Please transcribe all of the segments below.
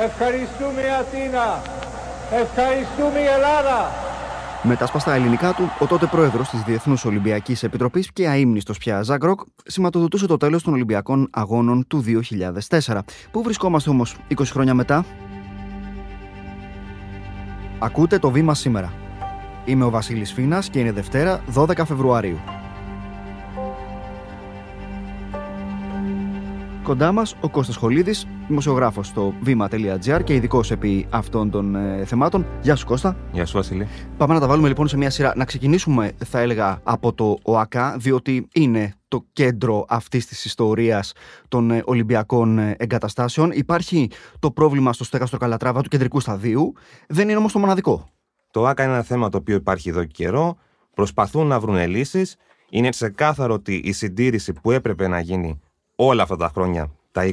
Ευχαριστούμε η Αθήνα. Ευχαριστούμε η Ελλάδα. Με τα σπαστά ελληνικά του, ο τότε πρόεδρος της Διεθνούς Ολυμπιακής Επιτροπής και αείμνηστος πια Ζάγκροκ σηματοδοτούσε το τέλος των Ολυμπιακών Αγώνων του 2004. Πού βρισκόμαστε όμως 20 χρόνια μετά, Ακούτε το βήμα σήμερα. Είμαι ο Βασίλης Φίνας και είναι Δευτέρα 12 Φεβρουαρίου. Κοντά μας ο Κώστας Χολίδης, δημοσιογράφος στο βήμα.gr και ειδικός επί αυτών των ε, θεμάτων. Γεια σου, Κώστα. Γεια σου, Βασίλη. Πάμε να τα βάλουμε λοιπόν σε μια σειρά. Να ξεκινήσουμε, θα έλεγα, από το ΟΑΚΑ, διότι είναι το κέντρο αυτής της ιστορίας των ε, Ολυμπιακών ε, εγκαταστάσεων. Υπάρχει το πρόβλημα στο στέκαστρο Καλατράβα του κεντρικού σταδίου. Δεν είναι όμως το μοναδικό. Το ΟΑΚΑ είναι ένα θέμα το οποίο υπάρχει εδώ και καιρό. Προσπαθούν να βρουν λύσεις. Είναι ξεκάθαρο ότι η συντήρηση που έπρεπε να γίνει όλα αυτά τα χρόνια, τα 20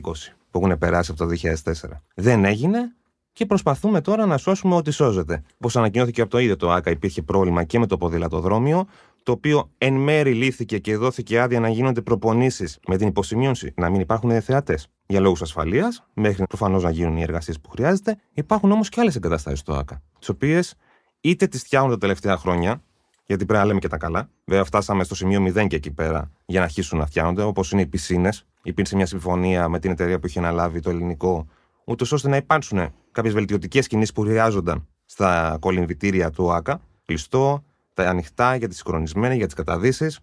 που έχουν περάσει από το 2004, δεν έγινε και προσπαθούμε τώρα να σώσουμε ό,τι σώζεται. Όπως ανακοινώθηκε από το ίδιο το ΆΚΑ, υπήρχε πρόβλημα και με το ποδηλατοδρόμιο, το οποίο εν μέρη λύθηκε και δόθηκε άδεια να γίνονται προπονήσεις με την υποσημείωση να μην υπάρχουν θεατές για λόγους ασφαλείας, μέχρι προφανώς να γίνουν οι εργασίες που χρειάζεται. Υπάρχουν όμως και άλλες εγκαταστάσεις στο ΆΚΑ, τις οποίες είτε τις φτιάχνουν τα τελευταία χρόνια, γιατί πρέπει να λέμε και τα καλά. Βέβαια, φτάσαμε στο σημείο 0 και εκεί πέρα για να αρχίσουν να φτιάχνονται, όπως είναι οι πισίνες. Υπήρξε μια συμφωνία με την εταιρεία που είχε αναλάβει το ελληνικό, ούτως ώστε να υπάρξουν κάποιες βελτιωτικές κινήσεις που χρειάζονταν στα κολυμβητήρια του ΆΚΑ. Κλειστό, τα ανοιχτά για τις συγχρονισμένε, για τις καταδύσεις.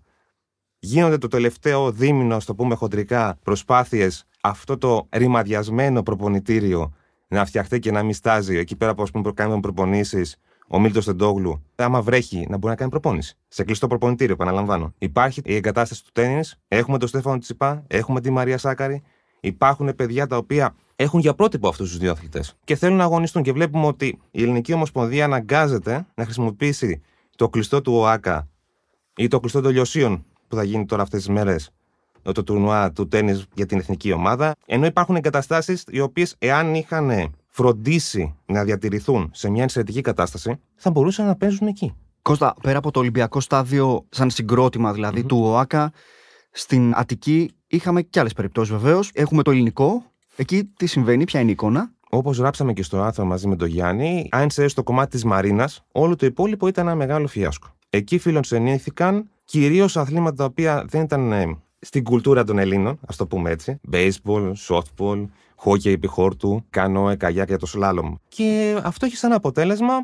Γίνονται το τελευταίο δίμηνο, ας το πούμε χοντρικά, προσπάθειες αυτό το ρημαδιασμένο προπονητήριο να φτιαχτεί και να μην στάζει εκεί πέρα που ας πούμε κάνουμε προπονήσεις ο Μίλτος Τεντόγλου, άμα βρέχει, να μπορεί να κάνει προπόνηση. Σε κλειστό προπονητήριο, επαναλαμβάνω. Υπάρχει η εγκατάσταση του τέννη, έχουμε τον Στέφανο Τσιπά, έχουμε τη Μαρία Σάκαρη. Υπάρχουν παιδιά τα οποία έχουν για πρότυπο αυτούς τους δύο αθλητές και θέλουν να αγωνιστούν. Και βλέπουμε ότι η Ελληνική Ομοσπονδία αναγκάζεται να χρησιμοποιήσει το κλειστό του ΟΑΚΑ ή το κλειστό των Λιωσίων που θα γίνει τώρα αυτές τις μέρες το τουρνουά του τέννη για την εθνική ομάδα. Ενώ υπάρχουν εγκαταστάσεις οι οποίες, εάν είχαν φροντίσει να διατηρηθούν σε μια ενσαιρετική κατάσταση, θα μπορούσαν να παίζουν εκεί. Κώστα, πέρα από το Ολυμπιακό στάδιο, σαν συγκρότημα δηλαδή του ΟΑΚΑ, στην Αττική είχαμε και άλλες περιπτώσεις βεβαίως. Έχουμε το ελληνικό. Εκεί τι συμβαίνει, ποια είναι η εικόνα; Όπως γράψαμε και στο άρθρο μαζί με τον Γιάννη, αν σε το κομμάτι της Μαρίνας, όλο το υπόλοιπο ήταν ένα μεγάλο φιάσκο. Εκεί φιλοξενήθηκαν κυρίως αθλήματα τα οποία δεν ήταν ε, στην κουλτούρα των Ελλήνων, ας το πούμε έτσι. Baseball, softball, χόκκι επί χόρτου, κανόε, καγιάκ για το σλάλομ. Και αυτό έχει σαν αποτέλεσμα,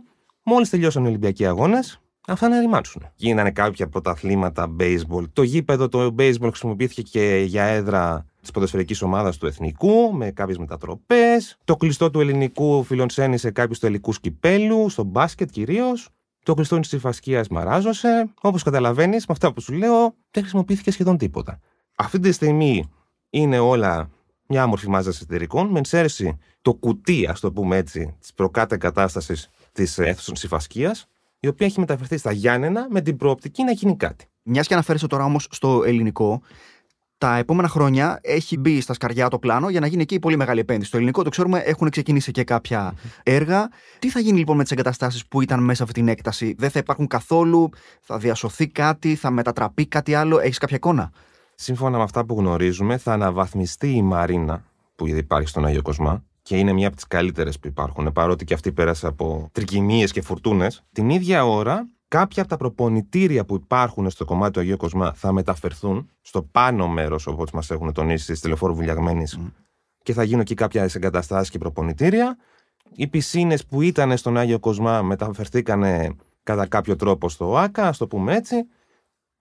μόλις τελειώσαν οι Ολυμπιακοί αγώνες, αυτά να ρημάξουν. Γίνανε κάποια πρωταθλήματα baseball. Το γήπεδο το baseball χρησιμοποιήθηκε και για έδρα της ποδοσφαιρικής ομάδας του Εθνικού, με κάποιες μετατροπές. Το κλειστό του ελληνικού φιλονσένησε κάποιους τελικούς κυπέλους, στο μπάσκετ κυρίως. Το κλειστό της Φασκία μαράζωσε. Όπως καταλαβαίνεις, με αυτά που σου λέω, δεν χρησιμοποιήθηκε σχεδόν τίποτα. Αυτή τη στιγμή είναι όλα μια άμορφη μάζας εταιρικών, με εξαίρεση το κουτί, ας το πούμε έτσι, της προκάτα κατάσταση της αίθουσας Συμφασκία, η οποία έχει μεταφερθεί στα Γιάννενα με την προοπτική να γίνει κάτι. Μιας και αναφέρεσαι τώρα όμως στο ελληνικό, τα επόμενα χρόνια έχει μπει στα σκαριά το πλάνο για να γίνει εκεί η πολύ μεγάλη επένδυση. Στο ελληνικό, το ξέρουμε, έχουν ξεκινήσει και κάποια έργα. Τι θα γίνει λοιπόν με τις εγκαταστάσεις που ήταν μέσα αυτή την έκταση, Δεν θα υπάρχουν καθόλου, θα διασωθεί κάτι, θα μετατραπεί κάτι άλλο, έχεις κάποια εικόνα; Σύμφωνα με αυτά που γνωρίζουμε, θα αναβαθμιστεί η Μαρίνα που ήδη υπάρχει στον Άγιο Κοσμά και είναι μια από τις καλύτερες που υπάρχουν, παρότι και αυτή πέρασε από τρικυμίες και φουρτούνες. Την ίδια ώρα, κάποια από τα προπονητήρια που υπάρχουν στο κομμάτι του Αγίου Κοσμά θα μεταφερθούν στο πάνω μέρος, όπως μας έχουν τονίσει, τη τηλεφόρου Βουλιαγμένης και θα γίνουν εκεί κάποια εγκαταστάσεις και προπονητήρια. Οι πισίνες που ήταν στον Άγιο Κοσμά μεταφερθήκαν κατά κάποιο τρόπο στο ΆΚΑ, ας το πούμε έτσι.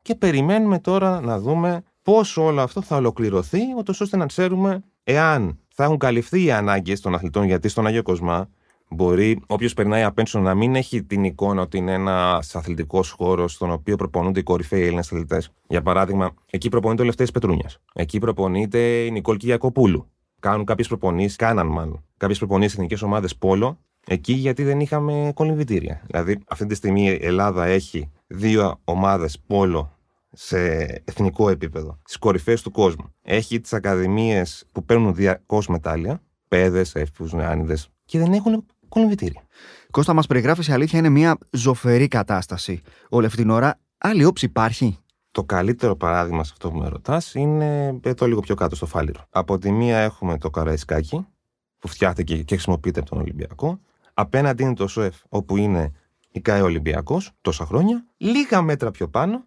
Και περιμένουμε τώρα να δούμε πώς όλο αυτό θα ολοκληρωθεί, ώστε να ξέρουμε εάν θα έχουν καλυφθεί οι ανάγκες των αθλητών, γιατί στον Αγίο Κοσμά μπορεί όποιος περνάει απ' έξω να μην έχει την εικόνα ότι είναι ένας αθλητικός χώρος στον οποίο προπονούνται οι κορυφαίοι Έλληνες αθλητές. Για παράδειγμα, εκεί προπονείται ο Λευτέρης Πετρούνιας. Εκεί προπονείται η Νικόλ Κιακοπούλου. Κάνουν κάποιες προπονήσεις, κάναν μάλλον κάποιες προπονήσεις εθνικές ομάδες πόλο, εκεί γιατί δεν είχαμε κολυμβητήρια. Δηλαδή, αυτή τη στιγμή η Ελλάδα έχει δύο ομάδες πόλο σε εθνικό επίπεδο, στις κορυφαίες του κόσμου. Έχει τις ακαδημίες που παίρνουν διαρκώς μετάλλια, παιδε, έφηβους, νεάνιδες, και δεν έχουν κολυμβητήρια. Κώστα, μας περιγράφεις η αλήθεια είναι μια ζωφερή κατάσταση. Όλη αυτή την ώρα, άλλη όψη υπάρχει; Το καλύτερο παράδειγμα σε αυτό που με ρωτάς είναι το λίγο πιο κάτω στο Φάληρο. Από τη μία έχουμε το Καραϊσκάκι, που που φτιάχτηκε και χρησιμοποιείται από τον Ολυμπιακό. Απέναντι είναι το ΣΟΕΦ, όπου είναι η ΚΑΕ Ολυμπιακός τόσα χρόνια. Λίγα μέτρα πιο πάνω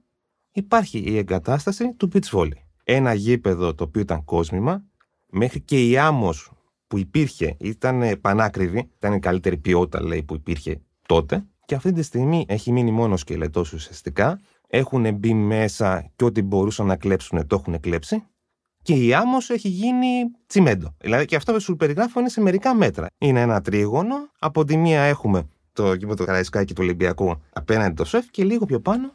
υπάρχει η εγκατάσταση του beach volley. Ένα γήπεδο το οποίο ήταν κόσμημα, μέχρι και η άμμος που υπήρχε ήταν πανάκριβη, ήταν η καλύτερη ποιότητα λέει που υπήρχε τότε και αυτή τη στιγμή έχει μείνει μόνο σκελετός ουσιαστικά. Έχουν μπει μέσα και ό,τι μπορούσαν να κλέψουν το έχουν κλέψει. Και η άμμος έχει γίνει τσιμέντο. Δηλαδή και αυτό που σου περιγράφω είναι σε μερικά μέτρα. Είναι ένα τρίγωνο. Από τη μία έχουμε το γήπεδο Καραϊσκάκη του Ολυμπιακού απέναντι το ΣΕΦ και λίγο πιο πάνω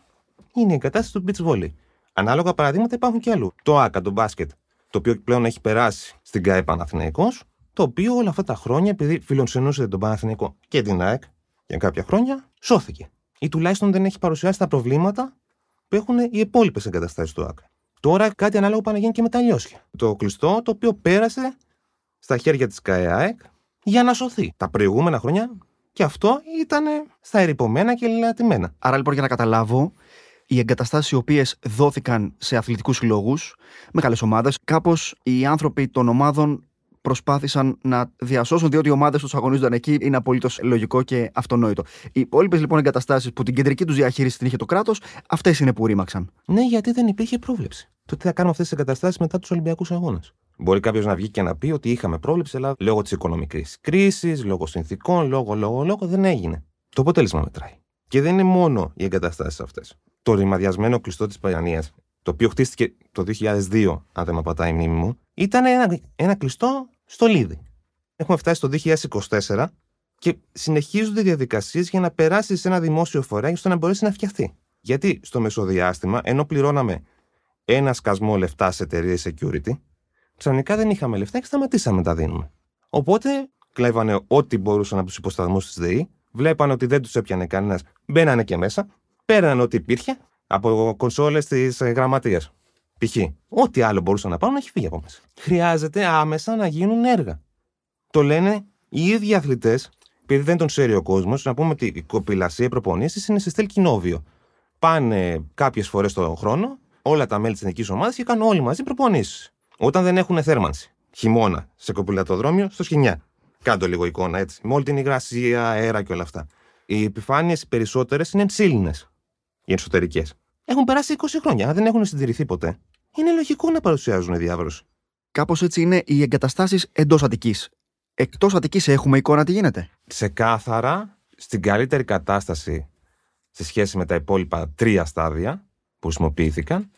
είναι η εγκατάσταση του beach volley. Ανάλογα παραδείγματα υπάρχουν και αλλού. Το ΑΚΑ, το μπάσκετ, το οποίο πλέον έχει περάσει στην ΚΑΕ Παναθηναϊκός, το οποίο όλα αυτά τα χρόνια, επειδή φιλοξενούσε τον Παναθηναϊκό και την ΑΕΚ για κάποια χρόνια, σώθηκε. Ή τουλάχιστον δεν έχει παρουσιάσει τα προβλήματα που έχουν οι υπόλοιπες εγκαταστάσεις του ΑΚΑ. Τώρα κάτι ανάλογο πάνε να γίνει και με τα λιώσια. Το κλειστό το οποίο πέρασε στα χέρια της ΚΑΕΑΕΚ για να σωθεί. Τα προηγούμενα χρόνια και αυτό ήταν στα ερυπωμένα και λιλατημένα. Άρα λοιπόν για να καταλάβω, οι εγκαταστάσεις οι οποίες δόθηκαν σε αθλητικούς συλλόγους, μεγάλε ομάδες, κάπως οι άνθρωποι των ομάδων προσπάθησαν να διασώσουν διότι οι ομάδες τους αγωνίζονταν εκεί. Είναι απολύτως λογικό και αυτονόητο. Οι υπόλοιπες λοιπόν εγκαταστάσεις που την κεντρική τους διαχείριση την είχε το κράτος, αυτές είναι που ρήμαξαν. Ναι, γιατί δεν υπήρχε πρόβλεψη. Το τι θα κάνουμε αυτές τις εγκαταστάσεις μετά τους Ολυμπιακούς Αγώνες. Μπορεί κάποιος να βγει και να πει ότι είχαμε πρόβλεψη, αλλά λόγω της οικονομικής κρίσης, λόγω συνθήκων, λόγω, λόγω, λόγω δεν έγινε. Το αποτέλεσμα μετράει. Και δεν είναι μόνο οι εγκαταστάσεις αυτές. Το ρημαδιασμένο κλειστό της Παγιανία, το οποίο χτίστηκε το 2002, αν δεν με πατάει η μνήμη μου, ήταν ένα, ένα κλειστό στο Λίδι. Έχουμε φτάσει το 2024 και συνεχίζονται οι διαδικασίες για να περάσει σε ένα δημόσιο φορέα ώστε να μπορέσει να φτιαχτεί. Γιατί στο μεσοδιάστημα, ενώ πληρώναμε ένα σκασμό λεφτά σε εταιρείες security, ξαφνικά δεν είχαμε λεφτά και σταματήσαμε να τα δίνουμε. Οπότε κλέβανε ό,τι μπορούσαν από τους υποσταθμούς της ΔΕΗ, βλέπανε ότι δεν τους έπιανε κανένας, μπαίνανε και μέσα, πέρανε ό,τι υπήρχε από κονσόλες της γραμματείας. Π.χ. Ό,τι άλλο μπορούσαν να πάρουν έχει φύγει από μέσα. Χρειάζεται άμεσα να γίνουν έργα. Το λένε οι ίδιοι αθλητές, επειδή δεν τον ξέρει ο κόσμος, να πούμε ότι η κοπηλασία, οι προπονήσεις είναι σε στέλ κοινόβιο. Πάνε κάποιες φορές το χρόνο, όλα τα μέλη της εθνικής ομάδας και κάνουν όλοι μαζί προπονήσεις. Όταν δεν έχουν θέρμανση. Χειμώνα, σε κοπηλατοδρόμιο, στο σκηνιά. Κάντο λίγο εικόνα έτσι. Με όλη την υγρασία, αέρα και όλα αυτά. Οι επιφάνειες περισσότερες είναι τσίλινες. Οι εσωτερικέ. Έχουν περάσει 20 χρόνια. Αν δεν έχουν συντηρηθεί ποτέ, είναι λογικό να παρουσιάζουν διάβρωση. Κάπως έτσι είναι οι εγκαταστάσεις εντός Αττικής. Εκτός Αττικής έχουμε εικόνα τι γίνεται. Ξεκάθαρα, στην καλύτερη κατάσταση σε σχέση με τα υπόλοιπα τρία στάδια που χρησιμοποιήθηκαν,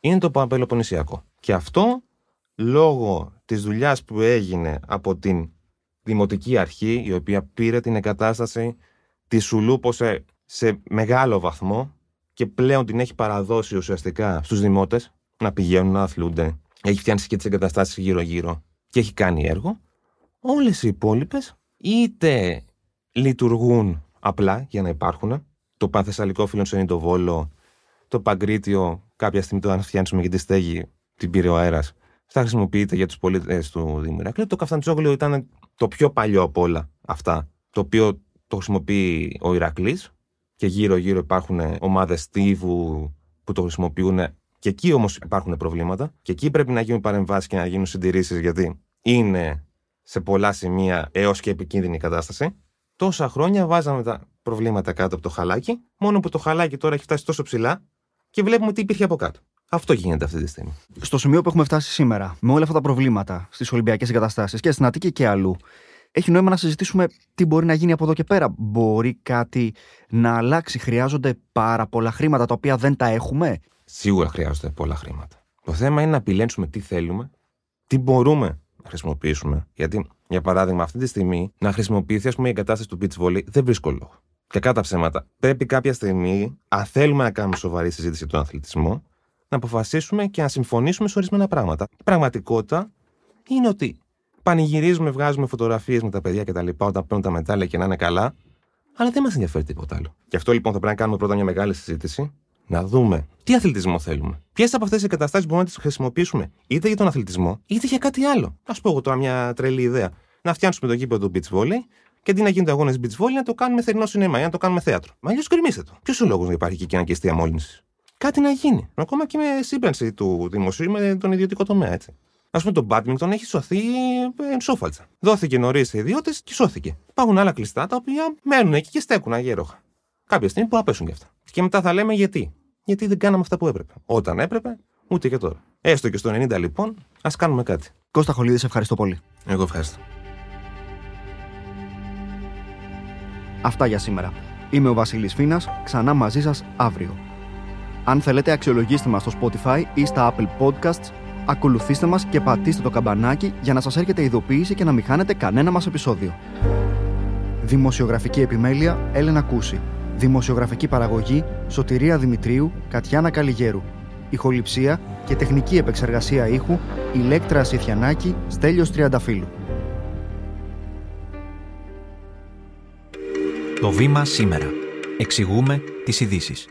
είναι το Παπελοποννησιακό. Και αυτό λόγω της δουλειάς που έγινε από την Δημοτική Αρχή, η οποία πήρε την εγκατάσταση, τη σουλούπωσε σε μεγάλο βαθμό και πλέον την έχει παραδώσει ουσιαστικά στους δημότες να πηγαίνουν να αθλούνται. Έχει φτιάξει και τις εγκαταστάσεις γύρω-γύρω και έχει κάνει έργο. Όλες οι υπόλοιπες είτε λειτουργούν απλά για να υπάρχουν. Το Πανθεσσαλικό Φιλονσενή το Βόλο, το Παγκρίτιο, κάποια στιγμή το αν φτιάξουμε και τη στέγη, την πήρε ο αέρας. Θα χρησιμοποιείται για τους πολίτες του Δήμου Το Καφταντζόγλιο ήταν το πιο παλιό από όλα αυτά, το οποίο το χρησιμοποιεί ο Ηρακλής και γύρω-γύρω υπάρχουν ομάδες τύβου που το χρησιμοποιούν. Και εκεί όμως υπάρχουν προβλήματα. Και εκεί πρέπει να γίνουν παρεμβάσεις και να γίνουν συντηρήσεις, γιατί είναι σε πολλά σημεία έως και επικίνδυνη κατάσταση. Τόσα χρόνια βάζαμε τα προβλήματα κάτω από το χαλάκι, μόνο που το χαλάκι τώρα έχει φτάσει τόσο ψηλά και βλέπουμε τι υπήρχε από κάτω. Αυτό γίνεται αυτή τη στιγμή. Στο σημείο που έχουμε φτάσει σήμερα, με όλα αυτά τα προβλήματα στις Ολυμπιακές εγκαταστάσεις και στην Αττική και αλλού, έχει νόημα να συζητήσουμε τι μπορεί να γίνει από εδώ και πέρα. Μπορεί κάτι να αλλάξει. Χρειάζονται πάρα πολλά χρήματα τα οποία δεν τα έχουμε. Σίγουρα χρειάζονται πολλά χρήματα. Το θέμα είναι να επιλέξουμε τι θέλουμε, τι μπορούμε να χρησιμοποιήσουμε. Γιατί, για παράδειγμα, αυτή τη στιγμή να χρησιμοποιηθεί πούμε, η εγκατάσταση του beach volley δεν βρίσκω λόγο. Και κατά ψέματα. Πρέπει κάποια στιγμή, αν θέλουμε να κάνουμε σοβαρή συζήτηση για τον αθλητισμό, να αποφασίσουμε και να συμφωνήσουμε σε ορισμένα πράγματα. Η πραγματικότητα είναι ότι πανηγυρίζουμε, βγάζουμε φωτογραφίες με τα παιδιά και τα λοιπά όταν παίρνουν τα μετάλλια και να είναι καλά, αλλά δεν μας ενδιαφέρει τίποτα άλλο. Γι' αυτό λοιπόν θα πρέπει να κάνουμε πρώτα μια μεγάλη συζήτηση, να δούμε τι αθλητισμό θέλουμε. Ποιες από αυτές τι εγκαταστάσεις μπορούμε να τις χρησιμοποιήσουμε είτε για τον αθλητισμό, είτε για κάτι άλλο. Α πω εγώ τώρα μια τρελή ιδέα. Να φτιάξουμε το γήπεδο του beach volley και αντί να γίνονται αγώνες beach volley να το κάνουμε θερινό σινεμά ή να το κάνουμε θέατρο. Μα αλλιώς γκρεμίστε το. Ποιος ο λόγος να υπάρχει εκεί και αναγκαστή αμόλυνση; Κάτι να γίνει. Ακόμα και με σύμπρανση του δημοσίου με τον ιδιωτικό τομέα, έτσι. Α πούμε, το μπάτμιντον έχει σωθεί ε, σόφαλτσα. Δόθηκε νωρίς σε ιδιώτες και σώθηκε. Υπάρχουν άλλα κλειστά τα οποία μένουν εκεί και στέκουν αγέροχα. Κάποια στιγμή που να πέσουν κι αυτά. Και μετά θα λέμε γιατί. Γιατί δεν κάναμε αυτά που έπρεπε. Όταν έπρεπε, ούτε και τώρα. Έστω και στο 90 λοιπόν, ας κάνουμε κάτι. Κώστα Χολίδης, σε ευχαριστώ πολύ. Εγώ ευχαριστώ. Αυτά για σήμερα. Είμαι ο Βασίλης Φίνας, ξανά μαζί σας αύριο. Αν θέλετε αξιολογήστε μας στο Spotify ή στα Apple Podcasts, ακολουθήστε μας και πατήστε το καμπανάκι για να σας έρχεται ειδοποίηση και να μην χάνετε κανένα μας επεισόδιο. Δημοσιογραφική επιμέλεια Έλενα Κούση. Δημοσιογραφική παραγωγή Σωτηρία Δημητρίου, Κατιάνα Καλιγέρου. Ηχοληψία και τεχνική επεξεργασία ήχου Ηλέκτρα Ασιθιανάκη, Στέλιος Τριανταφύλου. Το βήμα σήμερα. Εξηγούμε τις ειδήσεις.